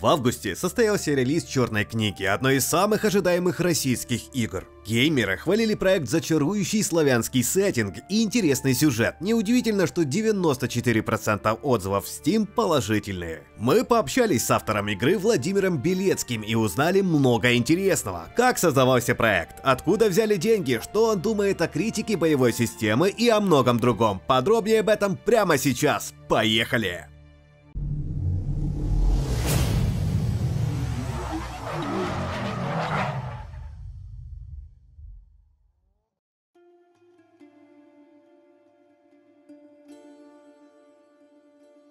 В августе состоялся релиз Черной книги, одной из самых ожидаемых российских игр. Геймеры хвалили проект за чарующий славянский сеттинг и интересный сюжет. Неудивительно, что 94% отзывов в Steam положительные. Мы пообщались с автором игры Владимиром Белецким и узнали много интересного. Как создавался проект, откуда взяли деньги, что он думает о критике боевой системы и о многом другом. Подробнее об этом прямо сейчас. Поехали!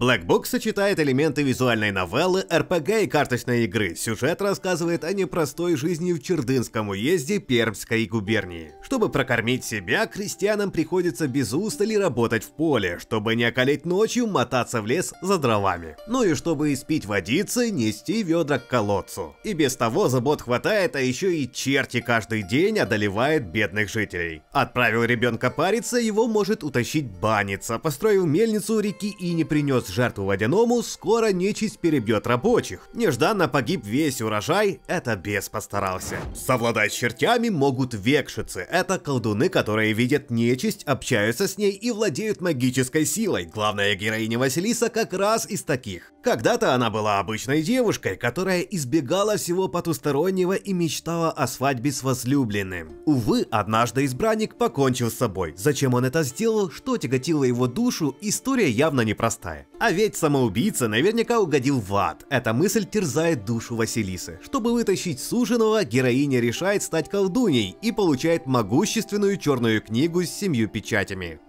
Black Book сочетает элементы визуальной новеллы, РПГ и карточной игры. Сюжет рассказывает о непростой жизни в Чердынском уезде Пермской губернии. Чтобы прокормить себя, крестьянам приходится без устали работать в поле, чтобы не околеть ночью, мотаться в лес за дровами. Ну и чтобы испить водицы, нести ведра к колодцу. И без того забот хватает, а еще и черти каждый день одолевают бедных жителей. Отправил ребенка париться, его может утащить баница. Построил мельницу у реки и не принес жертву водяному, скоро нечисть перебьет рабочих. Нежданно погиб весь урожай, это бес постарался. Совладать с чертями могут векшицы. Это колдуны, которые видят нечисть, общаются с ней и владеют магической силой. Главная героиня Василиса как раз из таких. Когда-то она была обычной девушкой, которая избегала всего потустороннего и мечтала о свадьбе с возлюбленным. Увы, однажды избранник покончил с собой. Зачем он это сделал, что тяготило его душу, история явно непростая. А ведь самоубийца наверняка угодил в ад. Эта мысль терзает душу Василисы. Чтобы вытащить суженого, героиня решает стать колдуней и получает могущественную черную книгу с семью печатями.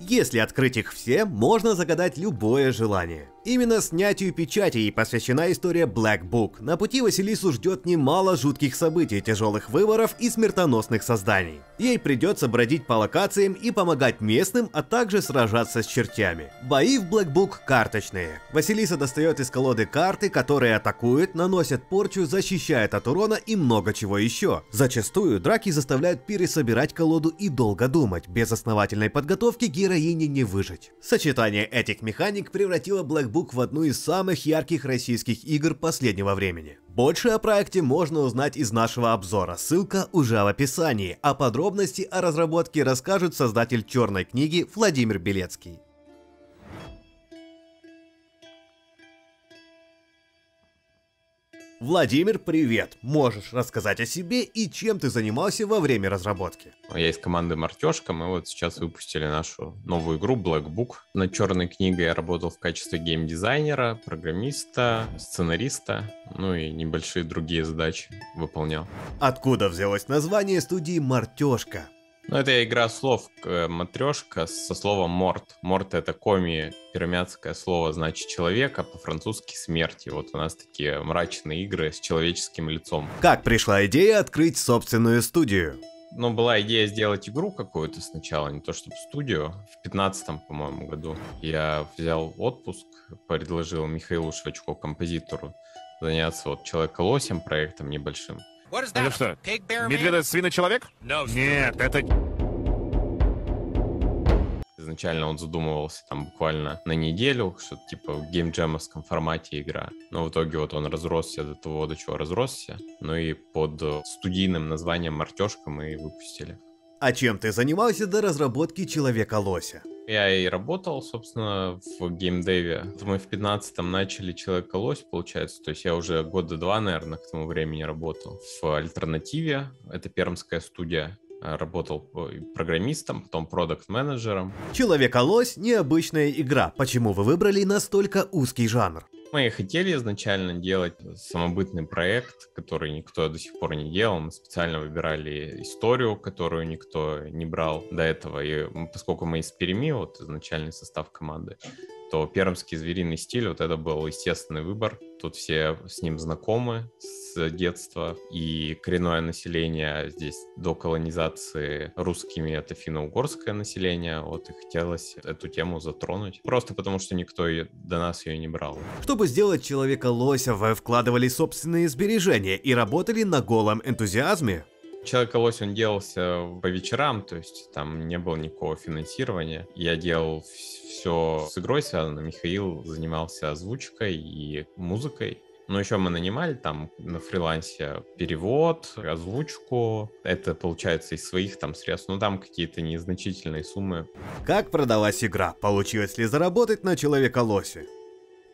Если открыть их все, можно загадать любое желание. Именно снятию печатей посвящена история Black Book. На пути Василису ждет немало жутких событий, тяжелых выборов и смертоносных созданий. Ей придется бродить по локациям и помогать местным, а также сражаться с чертями. Бои в Black Book карточные. Василиса достает из колоды карты, которые атакуют, наносят порчу, защищают от урона и много чего еще. Зачастую драки заставляют пересобирать колоду и долго думать. Без основательной подготовки героине не выжить. Сочетание этих механик превратило Black Book в одну из самых ярких российских игр последнего времени. Больше о проекте можно узнать из нашего обзора, ссылка уже в описании, а подробности о разработке расскажет создатель черной книги Владимир Белецкий. Владимир, привет! Можешь рассказать о себе и чем ты занимался во время разработки? Я из команды Мартешка, мы вот сейчас выпустили нашу новую игру Black Book. Над черной книгой я работал в качестве геймдизайнера, программиста, сценариста, ну и небольшие другие задачи выполнял. Откуда взялось название студии Мартешка? Ну, это игра слов, матрешка со словом морт. Морт это коми, пермяцкое слово, значит человека, по-французски смерти. Вот у нас такие мрачные игры с человеческим лицом. Как пришла идея открыть собственную студию? Ну, была идея сделать игру какую-то сначала, не то чтобы студию. В 15 по-моему, году я взял отпуск, предложил Михаилу Швачко, композитору, заняться вот Человека-лосем проектом небольшим. Это что, медведо-свиночеловек? Нет, это... Изначально он задумывался там буквально на неделю, что-то типа в геймджемовском формате игра. Но в итоге вот он разросся до того, до чего разросся. Ну и под студийным названием «Мартешка» мы и выпустили. А чем ты занимался до разработки Человека-лося? Я и работал, собственно, в геймдеве. Мы в 15-м начали Человека-лось, получается. То есть я уже года два, наверное, к тому времени работал. В альтернативе, это пермская студия, работал программистом, потом продукт-менеджером. Человека-лось — необычная игра. Почему вы выбрали настолько узкий жанр? Мы хотели изначально делать самобытный проект, который никто до сих пор не делал. Мы специально выбирали историю, которую никто не брал до этого. И поскольку мы из Перми, вот изначальный состав команды, то пермский звериный стиль, вот это был естественный выбор. Тут все с ним знакомы с детства, и коренное население здесь до колонизации русскими это финно-угорское население, вот и хотелось эту тему затронуть, просто потому что никто ее, до нас ее не брал. Чтобы сделать человека-лося, вы вкладывали собственные сбережения и работали на голом энтузиазме? Человек-лось, он делался по вечерам, то есть там не было никакого финансирования. Я делал все с игрой связано. Михаил занимался озвучкой и музыкой. Но еще мы нанимали там на фрилансе перевод, озвучку. Это получается из своих там средств. Ну там какие-то незначительные суммы. Как продалась игра? Получилось ли заработать на Человека-лосе?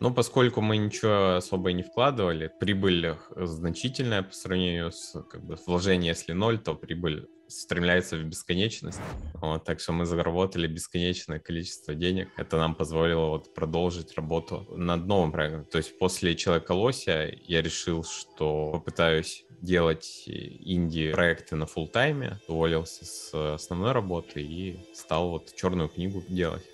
Ну, поскольку мы ничего особо не вкладывали, прибыль значительная по сравнению с как бы, вложением, если ноль, то прибыль стремляется в бесконечность. Вот, так что мы заработали бесконечное количество денег. Это нам позволило вот продолжить работу над новым проектом. То есть после Человека Лося я решил, что попытаюсь делать инди-проекты на фул тайме уволился с основной работы и стал вот черную книгу делать.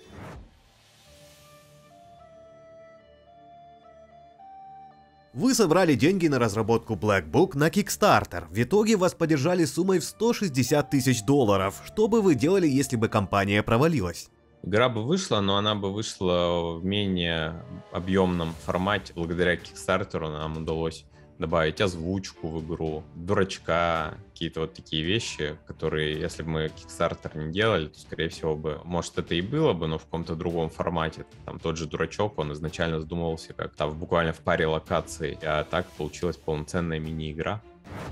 Вы собрали деньги на разработку Black Book на Kickstarter. В итоге вас поддержали суммой в 160 тысяч долларов. Что бы вы делали, если бы компания провалилась? Игра бы вышла, но она бы вышла в менее объемном формате. Благодаря Kickstarter нам удалось добавить озвучку в игру, дурачка, какие-то вот такие вещи, которые, если бы мы Kickstarter не делали, то, скорее всего, бы, может, это и было бы, но в каком-то другом формате. Там тот же дурачок, он изначально задумывался как там буквально в паре локаций, а так получилась полноценная мини-игра.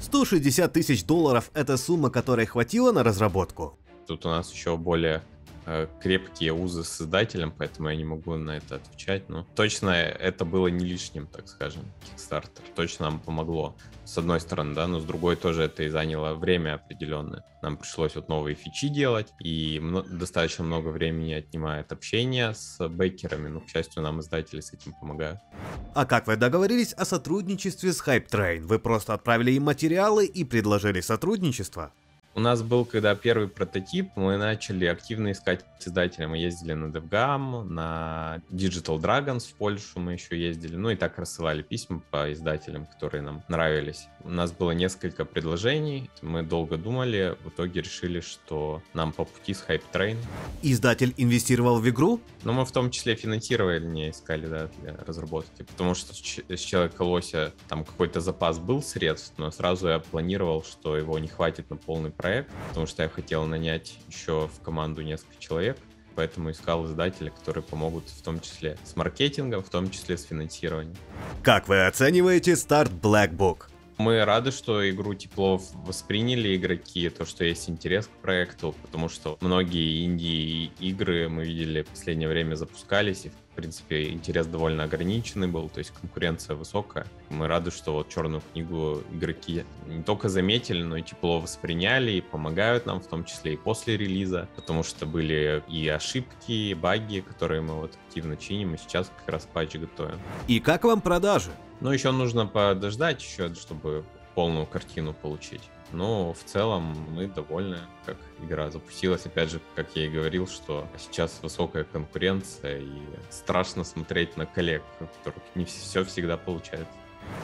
160 тысяч долларов – это сумма, которой хватило на разработку? Тут у нас еще более крепкие узы с создателем, поэтому я не могу на это отвечать. Но точно это было не лишним, так скажем, Kickstarter. Точно нам помогло. С одной стороны, да, но с другой тоже это и заняло время определенное. Нам пришлось вот новые фичи делать, и достаточно много времени отнимает общение с бейкерами, но, к счастью, нам издатели с этим помогают. А как вы договорились о сотрудничестве с Hype Train? Вы просто отправили им материалы и предложили сотрудничество? У нас был, когда первый прототип, мы начали активно искать издателя. Мы ездили на DevGam, на Digital Dragons в Польшу мы еще ездили. Ну и так рассылали письма по издателям, которые нам нравились. У нас было несколько предложений. Мы долго думали. В итоге решили, что нам по пути с Hype Train. Издатель инвестировал в игру? Ну, мы в том числе финансировали, не искали, да, для разработки. Потому что с Человека Лося там какой-то запас был средств, но сразу я планировал, что его не хватит на полный проект, потому что я хотел нанять еще в команду несколько человек, поэтому искал издателя, которые помогут в том числе с маркетингом, в том числе с финансированием. Как вы оцениваете старт Black Book? Мы рады, что игру тепло восприняли игроки, то, что есть интерес к проекту, потому что многие инди-игры мы видели в последнее время запускались, и, принципе, интерес довольно ограниченный был, то есть конкуренция высокая. Мы рады, что вот черную книгу игроки не только заметили, но и тепло восприняли и помогают нам, в том числе и после релиза, потому что были и ошибки, и баги, которые мы вот активно чиним, и сейчас как раз патч готовим. И как вам продажи? Ну, еще нужно подождать еще, чтобы полную картину получить. Но в целом мы довольны, как игра запустилась. Опять же, как я и говорил, что сейчас высокая конкуренция и страшно смотреть на коллег, у которых не все всегда получается.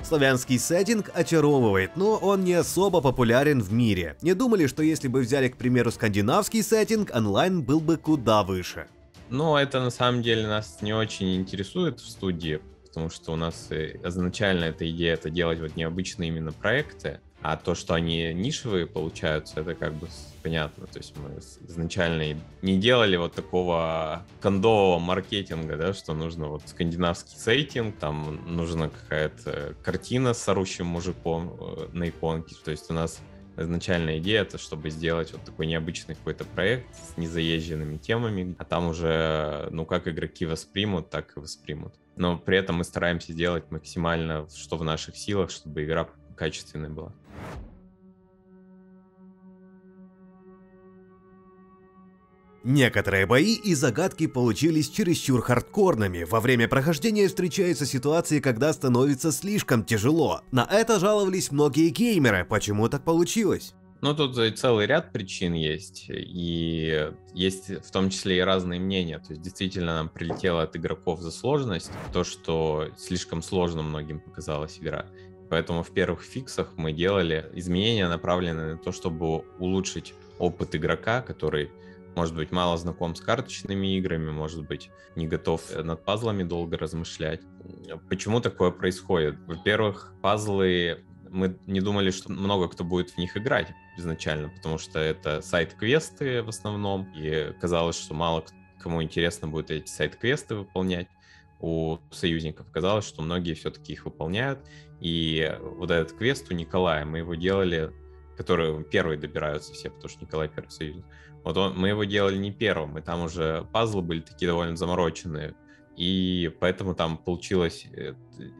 Славянский сеттинг очаровывает, но он не особо популярен в мире. Не думали, что если бы взяли, к примеру, скандинавский сеттинг, онлайн был бы куда выше? Ну, это на самом деле нас не очень интересует в студии, потому что у нас изначально эта идея это делать вот необычные именно проекты, а то, что они нишевые получаются, это как бы понятно. То есть мы изначально не делали вот такого кондового маркетинга, да, что нужно вот скандинавский сеттинг, там нужна какая-то картина с орущим мужиком э, на иконке. То есть у нас изначальная идея это чтобы сделать вот такой необычный какой-то проект с незаезженными темами, а там уже, ну, как игроки воспримут, так и воспримут но при этом мы стараемся сделать максимально, что в наших силах, чтобы игра качественной была. Некоторые бои и загадки получились чересчур хардкорными. Во время прохождения встречаются ситуации, когда становится слишком тяжело. На это жаловались многие геймеры. Почему так получилось? Ну, тут целый ряд причин есть, и есть в том числе и разные мнения. То есть, действительно, нам прилетело от игроков за сложность, то, что слишком сложно многим показалась игра. Поэтому в первых фиксах мы делали изменения, направленные на то, чтобы улучшить опыт игрока, который может быть мало знаком с карточными играми, может быть не готов над пазлами долго размышлять. Почему такое происходит? Во-первых, пазлы мы не думали, что много кто будет в них играть изначально, потому что это сайт-квесты в основном, и казалось, что мало кому интересно будет эти сайт-квесты выполнять. у союзников. Казалось, что многие все-таки их выполняют. И вот этот квест у Николая, мы его делали, который первый добираются все, потому что Николай первый союзник. Вот он, мы его делали не первым, и там уже пазлы были такие довольно замороченные. И поэтому там получилось э,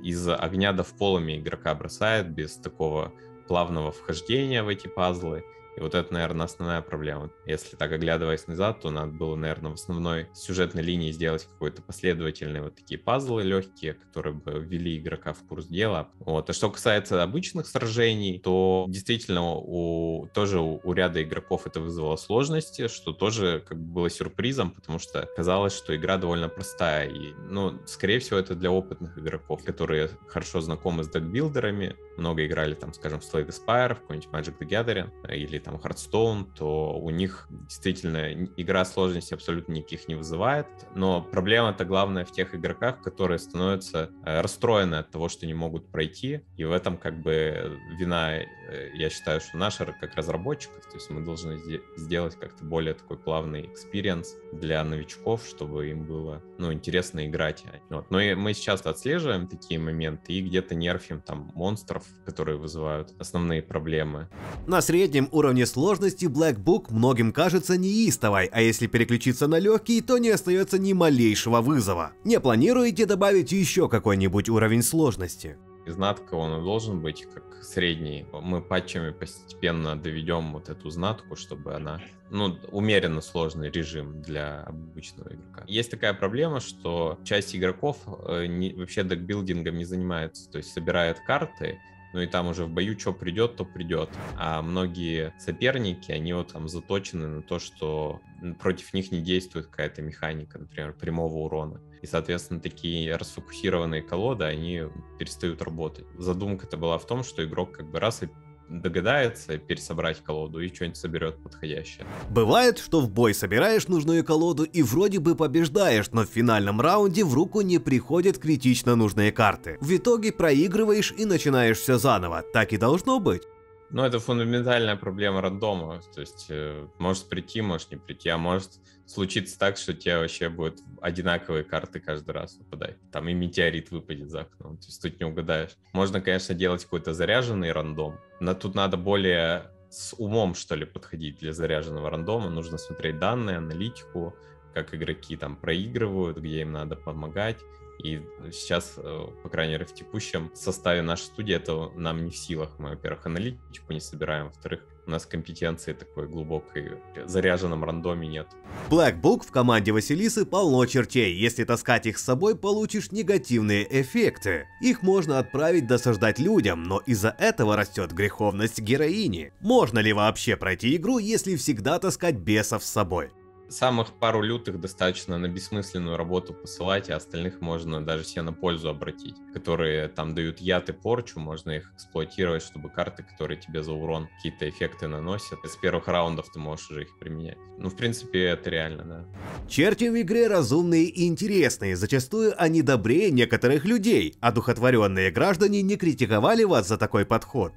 из огня до в полами игрока бросает без такого плавного вхождения в эти пазлы. И вот это, наверное, основная проблема. Если так оглядываясь назад, то надо было, наверное, в основной сюжетной линии сделать какой-то последовательный вот такие пазлы легкие, которые бы ввели игрока в курс дела. Вот. А что касается обычных сражений, то действительно у, тоже у, у ряда игроков это вызвало сложности, что тоже как бы было сюрпризом, потому что казалось, что игра довольно простая. И, ну, скорее всего, это для опытных игроков, которые хорошо знакомы с декбилдерами, много играли там, скажем, в Slade Spire, в какой-нибудь Magic the Gathering или там Hearthstone, то у них действительно игра сложности абсолютно никаких не вызывает. Но проблема-то главная в тех игроках, которые становятся э, расстроены от того, что не могут пройти. И в этом как бы вина, э, я считаю, что наша как разработчиков. То есть мы должны сделать как-то более такой плавный experience для новичков, чтобы им было ну, интересно играть. Вот. Но мы сейчас отслеживаем такие моменты и где-то нерфим там монстров, которые вызывают основные проблемы. На среднем уровне уровне сложности Black Book многим кажется неистовой, а если переключиться на легкий, то не остается ни малейшего вызова. Не планируете добавить еще какой-нибудь уровень сложности? Знатка он должен быть как средний. Мы патчами постепенно доведем вот эту знатку, чтобы она, ну, умеренно сложный режим для обычного игрока. Есть такая проблема, что часть игроков э, не, вообще декбилдингом не занимается, то есть собирает карты, ну и там уже в бою что придет, то придет. А многие соперники, они вот там заточены на то, что против них не действует какая-то механика, например, прямого урона. И, соответственно, такие расфокусированные колоды, они перестают работать. Задумка-то была в том, что игрок как бы раз и догадается пересобрать колоду и что-нибудь соберет подходящее. Бывает, что в бой собираешь нужную колоду и вроде бы побеждаешь, но в финальном раунде в руку не приходят критично нужные карты. В итоге проигрываешь и начинаешь все заново. Так и должно быть. Ну, это фундаментальная проблема рандома. То есть, э, может прийти, может не прийти, а может случиться так, что тебе вообще будут одинаковые карты каждый раз выпадать. Там и метеорит выпадет за окном. То есть, тут не угадаешь. Можно, конечно, делать какой-то заряженный рандом, но тут надо более с умом, что ли, подходить для заряженного рандома. Нужно смотреть данные, аналитику, как игроки там проигрывают, где им надо помогать. И сейчас, э, по крайней мере, в текущем составе нашей студии это нам не в силах. Мы, во-первых, аналитику не собираем, во-вторых, у нас компетенции такой глубокой заряженном рандоме нет. Black Book в команде Василисы полно чертей. Если таскать их с собой, получишь негативные эффекты. Их можно отправить досаждать людям, но из-за этого растет греховность героини. Можно ли вообще пройти игру, если всегда таскать бесов с собой? Самых пару лютых достаточно на бессмысленную работу посылать, а остальных можно даже себе на пользу обратить, которые там дают яд и порчу, можно их эксплуатировать, чтобы карты, которые тебе за урон какие-то эффекты наносят, с первых раундов ты можешь уже их применять. Ну, в принципе, это реально, да. Черти в игре разумные и интересные, зачастую они добрее некоторых людей, а духотворенные граждане не критиковали вас за такой подход.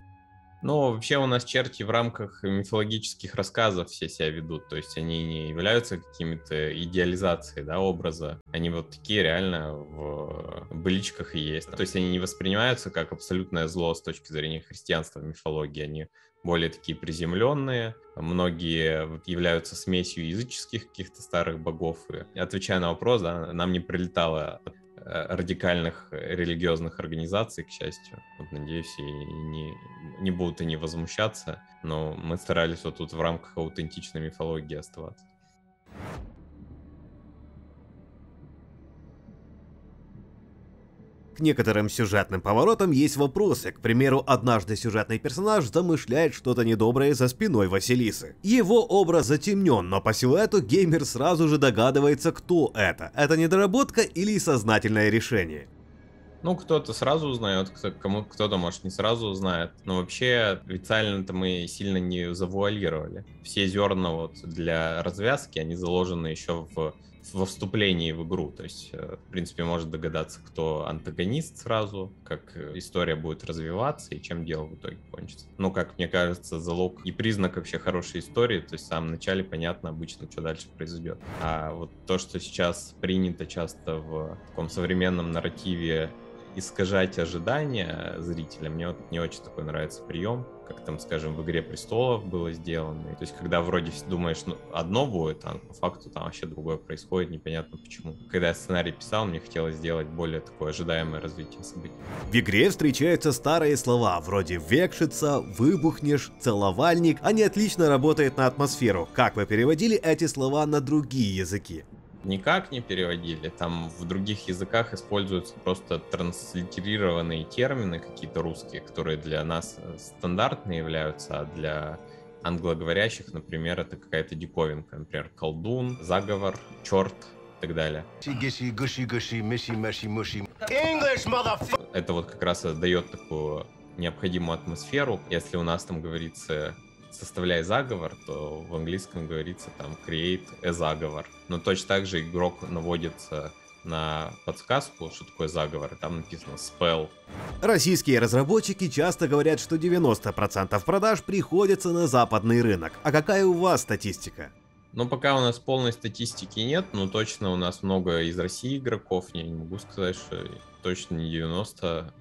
Ну, вообще у нас черти в рамках мифологических рассказов все себя ведут, то есть они не являются какими-то идеализацией, да, образа. Они вот такие реально в быличках и есть. То есть они не воспринимаются как абсолютное зло с точки зрения христианства, мифологии. Они более такие приземленные. Многие являются смесью языческих каких-то старых богов. И отвечая на вопрос, да, нам не прилетало радикальных религиозных организаций, к счастью. Вот, надеюсь, и не, не будут они возмущаться, но мы старались вот тут в рамках аутентичной мифологии оставаться. К некоторым сюжетным поворотам есть вопросы. К примеру, однажды сюжетный персонаж замышляет что-то недоброе за спиной Василисы. Его образ затемнен, но по силуэту геймер сразу же догадывается, кто это. Это недоработка или сознательное решение. Ну, кто-то сразу узнает, кто, кому кто-то, может, не сразу узнает. Но вообще, официально-то мы сильно не завуалировали. Все зерна вот для развязки, они заложены еще в во вступлении в игру. То есть, э, в принципе, может догадаться, кто антагонист сразу, как история будет развиваться и чем дело в итоге кончится. Но, как мне кажется, залог и признак вообще хорошей истории, то есть в самом начале понятно обычно, что дальше произойдет. А вот то, что сейчас принято часто в таком современном нарративе искажать ожидания зрителя. Мне вот не очень такой нравится прием, как там, скажем, в «Игре престолов» было сделано. То есть, когда вроде думаешь, ну, одно будет, а по факту там вообще другое происходит, непонятно почему. Когда я сценарий писал, мне хотелось сделать более такое ожидаемое развитие событий. В игре встречаются старые слова, вроде «векшица», «выбухнешь», «целовальник». Они отлично работают на атмосферу. Как вы переводили эти слова на другие языки? Никак не переводили. Там в других языках используются просто транслитерированные термины какие-то русские, которые для нас э, стандартные являются, а для англоговорящих, например, это какая-то диковинка. Например, колдун, заговор, черт и так далее. Это вот как раз дает такую необходимую атмосферу. Если у нас там говорится составляй заговор, то в английском говорится там create a заговор. Но точно так же игрок наводится на подсказку, что такое заговор, и там написано spell. Российские разработчики часто говорят, что 90% продаж приходится на западный рынок. А какая у вас статистика? Ну, пока у нас полной статистики нет, но точно у нас много из России игроков. Я не могу сказать, что точно не 90%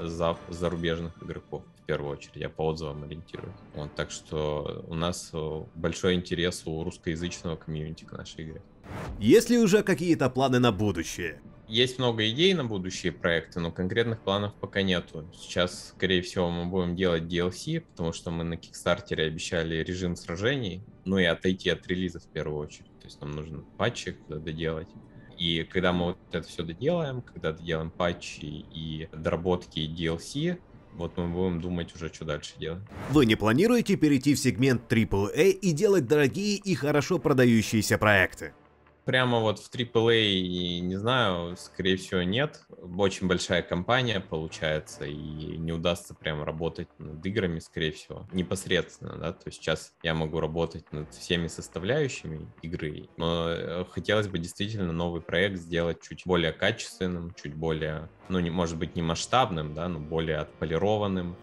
за, зарубежных игроков в первую очередь. Я по отзывам ориентируюсь. Вот, так что у нас э, большой интерес у русскоязычного комьюнити к нашей игре. Есть ли уже какие-то планы на будущее? Есть много идей на будущие проекты, но конкретных планов пока нету. Сейчас, скорее всего, мы будем делать DLC, потому что мы на Кикстартере обещали режим сражений, ну и отойти от релиза в первую очередь. То есть нам нужно патчи доделать. И когда мы вот это все доделаем, когда доделаем патчи и доработки DLC, вот мы будем думать уже, что дальше делать. Вы не планируете перейти в сегмент AAA и делать дорогие и хорошо продающиеся проекты? Прямо вот в AAA, не знаю, скорее всего нет. Очень большая компания получается, и не удастся прям работать над играми, скорее всего, непосредственно, да, то есть сейчас я могу работать над всеми составляющими игры, но э, хотелось бы действительно новый проект сделать чуть более качественным, чуть более, ну, не, может быть, не масштабным, да, но более отполированным,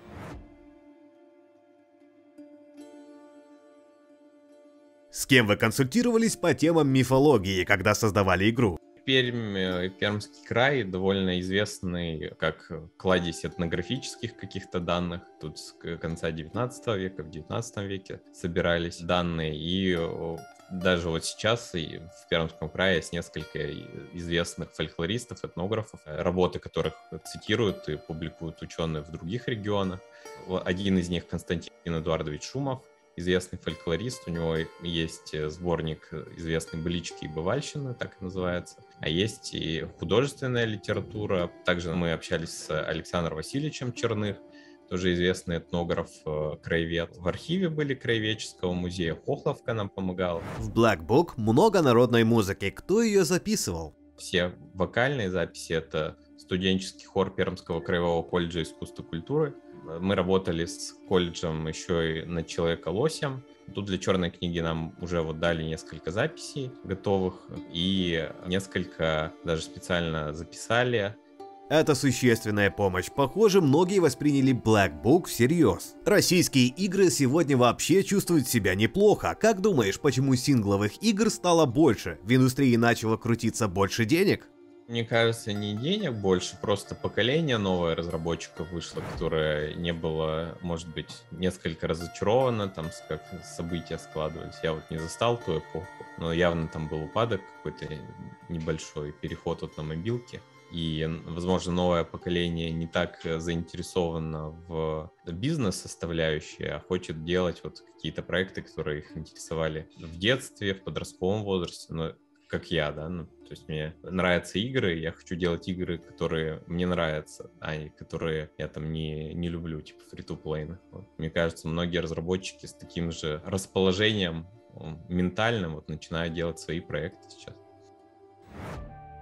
С кем вы консультировались по темам мифологии, когда создавали игру? Пермь, э, Пермский край довольно известный как кладезь этнографических каких-то данных. Тут с конца 19 века, в 19 веке собирались данные. И даже вот сейчас в Пермском крае есть несколько известных фольклористов, этнографов, работы которых цитируют и публикуют ученые в других регионах. Один из них Константин Эдуардович Шумов, известный фольклорист, у него есть э, сборник э, известной «Былички и бывальщины», так и называется, а есть и художественная литература. Также мы общались с Александром Васильевичем Черных, тоже известный этнограф, э, краевед. В архиве были краеведческого музея, Хохловка нам помогала. В Black Book много народной музыки, кто ее записывал? Все вокальные записи — это студенческий хор Пермского краевого колледжа искусства и культуры — мы работали с колледжем еще и над Человека-лосем. Тут для черной книги нам уже вот дали несколько записей готовых и несколько даже специально записали. Это существенная помощь. Похоже, многие восприняли Black Book всерьез. Российские игры сегодня вообще чувствуют себя неплохо. Как думаешь, почему сингловых игр стало больше? В индустрии начало крутиться больше денег? Мне кажется, не денег больше, просто поколение новое разработчиков вышло, которое не было, может быть, несколько разочаровано, там, как события складывались. Я вот не застал ту эпоху, но явно там был упадок какой-то небольшой, переход вот на мобилки. И, возможно, новое поколение не так заинтересовано в бизнес-составляющей, а хочет делать вот какие-то проекты, которые их интересовали в детстве, в подростковом возрасте. Но как я, да, ну, то есть мне нравятся игры, я хочу делать игры, которые мне нравятся, а не которые я там не, не люблю, типа фри-то-плейны. Вот. Мне кажется, многие разработчики с таким же расположением ментальным вот начинают делать свои проекты сейчас.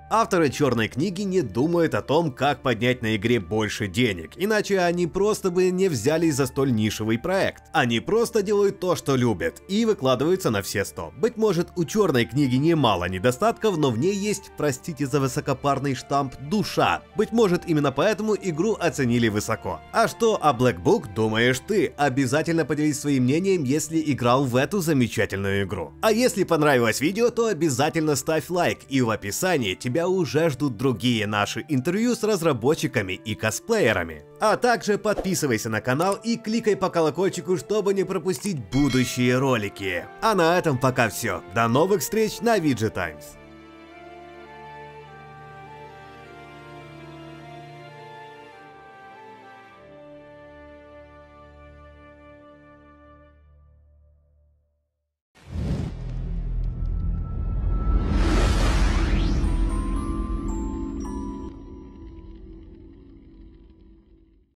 Авторы черной книги не думают о том, как поднять на игре больше денег, иначе они просто бы не взялись за столь нишевый проект. Они просто делают то, что любят, и выкладываются на все сто. Быть может, у черной книги немало недостатков, но в ней есть, простите за высокопарный штамп, душа. Быть может, именно поэтому игру оценили высоко. А что о Black Book думаешь ты? Обязательно поделись своим мнением, если играл в эту замечательную игру. А если понравилось видео, то обязательно ставь лайк, и в описании тебя уже ждут другие наши интервью с разработчиками и косплеерами. А также подписывайся на канал и кликай по колокольчику, чтобы не пропустить будущие ролики. А на этом пока все. До новых встреч на VG Times.